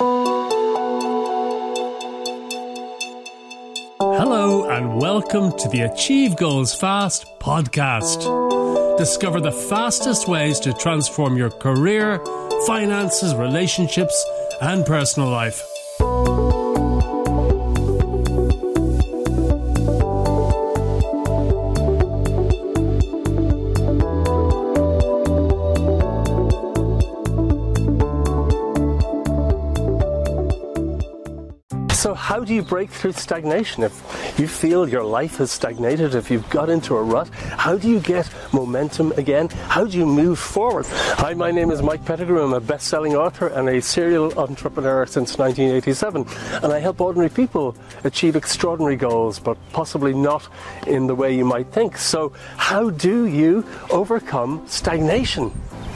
Hello, and welcome to the Achieve Goals Fast podcast. Discover the fastest ways to transform your career, finances, relationships, and personal life. How do you break through stagnation? If you feel your life has stagnated, if you've got into a rut, how do you get momentum again? How do you move forward? Hi, my name is Mike Pettigrew. I'm a best selling author and a serial entrepreneur since 1987. And I help ordinary people achieve extraordinary goals, but possibly not in the way you might think. So, how do you overcome stagnation?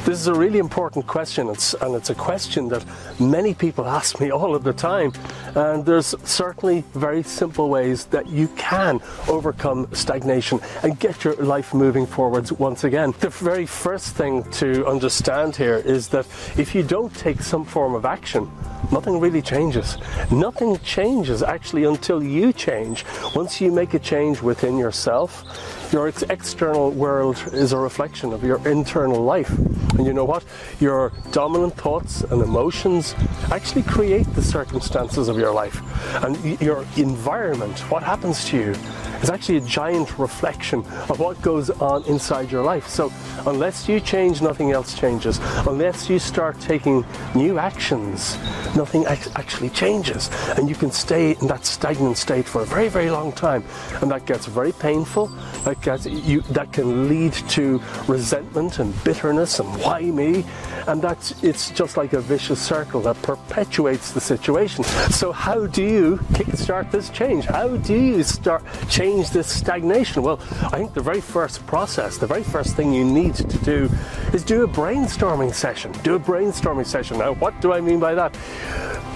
This is a really important question, it's, and it's a question that many people ask me all of the time. And there's certainly very simple ways that you can overcome stagnation and get your life moving forwards once again. The very first thing to understand here is that if you don't take some form of action, nothing really changes. Nothing changes actually until you change. Once you make a change within yourself, your ex- external world is a reflection of your internal life. And you know what? Your dominant thoughts and emotions actually create the circumstances of your life. And your environment, what happens to you, is actually a giant reflection of what goes on inside your life. So, unless you change, nothing else changes. Unless you start taking new actions, nothing ac- actually changes. And you can stay in that stagnant state for a very, very long time. And that gets very painful. That, gets, you, that can lead to resentment and bitterness and why me? And that's it's just like a vicious circle that perpetuates the situation. So how do you kickstart this change? How do you start change this stagnation? Well, I think the very first process, the very first thing you need to do is do a brainstorming session. Do a brainstorming session. Now, what do I mean by that?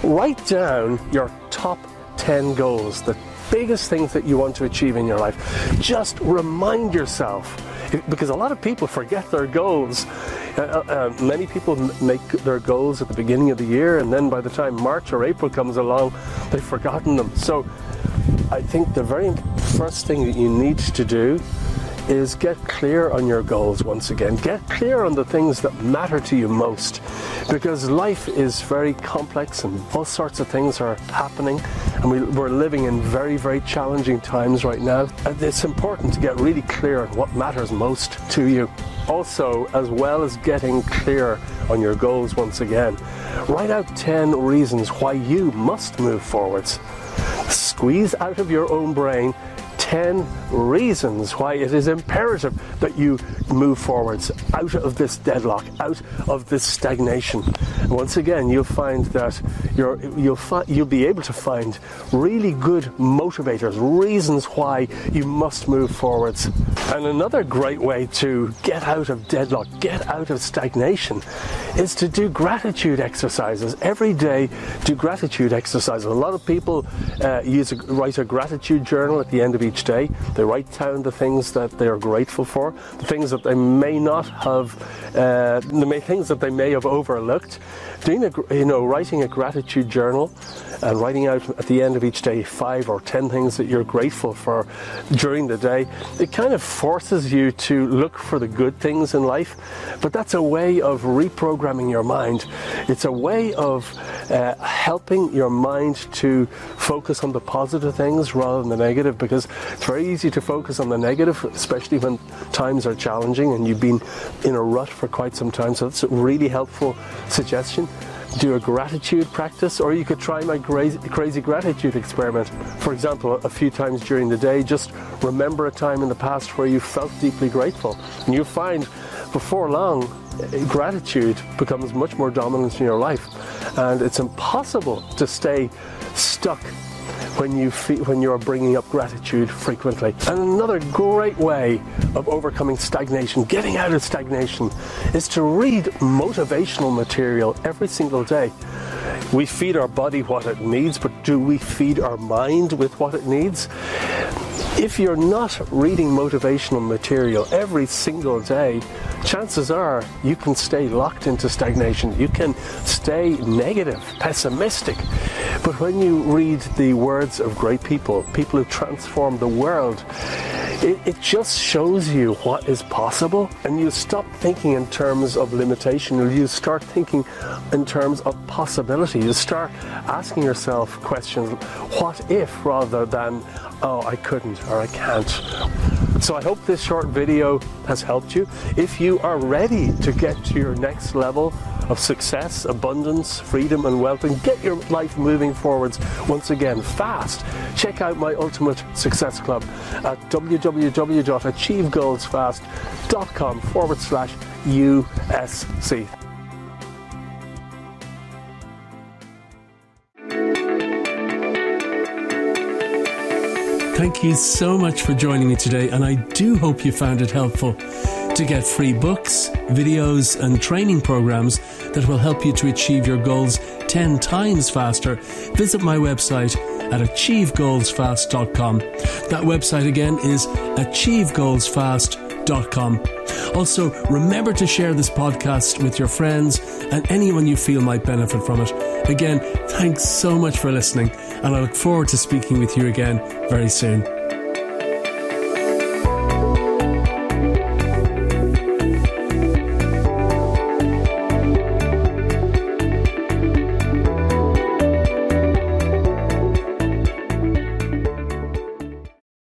Write down your top 10 goals, the biggest things that you want to achieve in your life. Just remind yourself because a lot of people forget their goals. Uh, uh, many people make their goals at the beginning of the year, and then by the time March or April comes along, they've forgotten them. So, I think the very first thing that you need to do is get clear on your goals once again. Get clear on the things that matter to you most. Because life is very complex and all sorts of things are happening, and we, we're living in very, very challenging times right now. And it's important to get really clear on what matters most to you. Also, as well as getting clear on your goals once again, write out 10 reasons why you must move forwards. Squeeze out of your own brain 10 reasons why it is imperative that you move forwards out of this deadlock, out of this stagnation. Once again, you'll find that you're, you'll, fi- you'll be able to find really good motivators, reasons why you must move forwards. And another great way to get out of deadlock, get out of stagnation, is to do gratitude exercises. Every day, do gratitude exercises. A lot of people uh, use a, write a gratitude journal at the end of each day. They write down the things that they are grateful for, the things that they may not have, uh, the may, things that they may have overlooked. Doing a, you know, writing a gratitude journal and writing out at the end of each day five or ten things that you're grateful for during the day, it kind of forces you to look for the good things in life. But that's a way of reprogramming your mind. It's a way of uh, helping your mind to focus on the positive things rather than the negative because it's very easy to focus on the negative, especially when times are challenging and you've been in a rut for quite some time. So that's a really helpful suggestion do a gratitude practice, or you could try my crazy, crazy gratitude experiment. For example, a few times during the day, just remember a time in the past where you felt deeply grateful. And you'll find before long, eh, gratitude becomes much more dominant in your life. And it's impossible to stay stuck when you feel, when you're bringing up gratitude frequently. And another great way of overcoming stagnation, getting out of stagnation, is to read motivational material every single day. We feed our body what it needs, but do we feed our mind with what it needs? If you're not reading motivational material every single day, chances are you can stay locked into stagnation. You can stay negative, pessimistic. But when you read the words of great people, people who transform the world, it, it, just shows you what is possible and you stop thinking in terms of limitation you start thinking in terms of possibility you start asking yourself questions what if rather than oh i couldn't or i can't so I hope this short video has helped you. If you are ready to get to your next level of success, abundance, freedom, and wealth, and get your life moving forwards once again fast, check out my Ultimate Success Club at www.achievegoalsfast.com forward slash USC. Thank you so much for joining me today, and I do hope you found it helpful. To get free books, videos, and training programs that will help you to achieve your goals 10 times faster, visit my website at achievegoalsfast.com. That website again is achievegoalsfast.com. Also, remember to share this podcast with your friends and anyone you feel might benefit from it. Again, thanks so much for listening, and I look forward to speaking with you again very soon.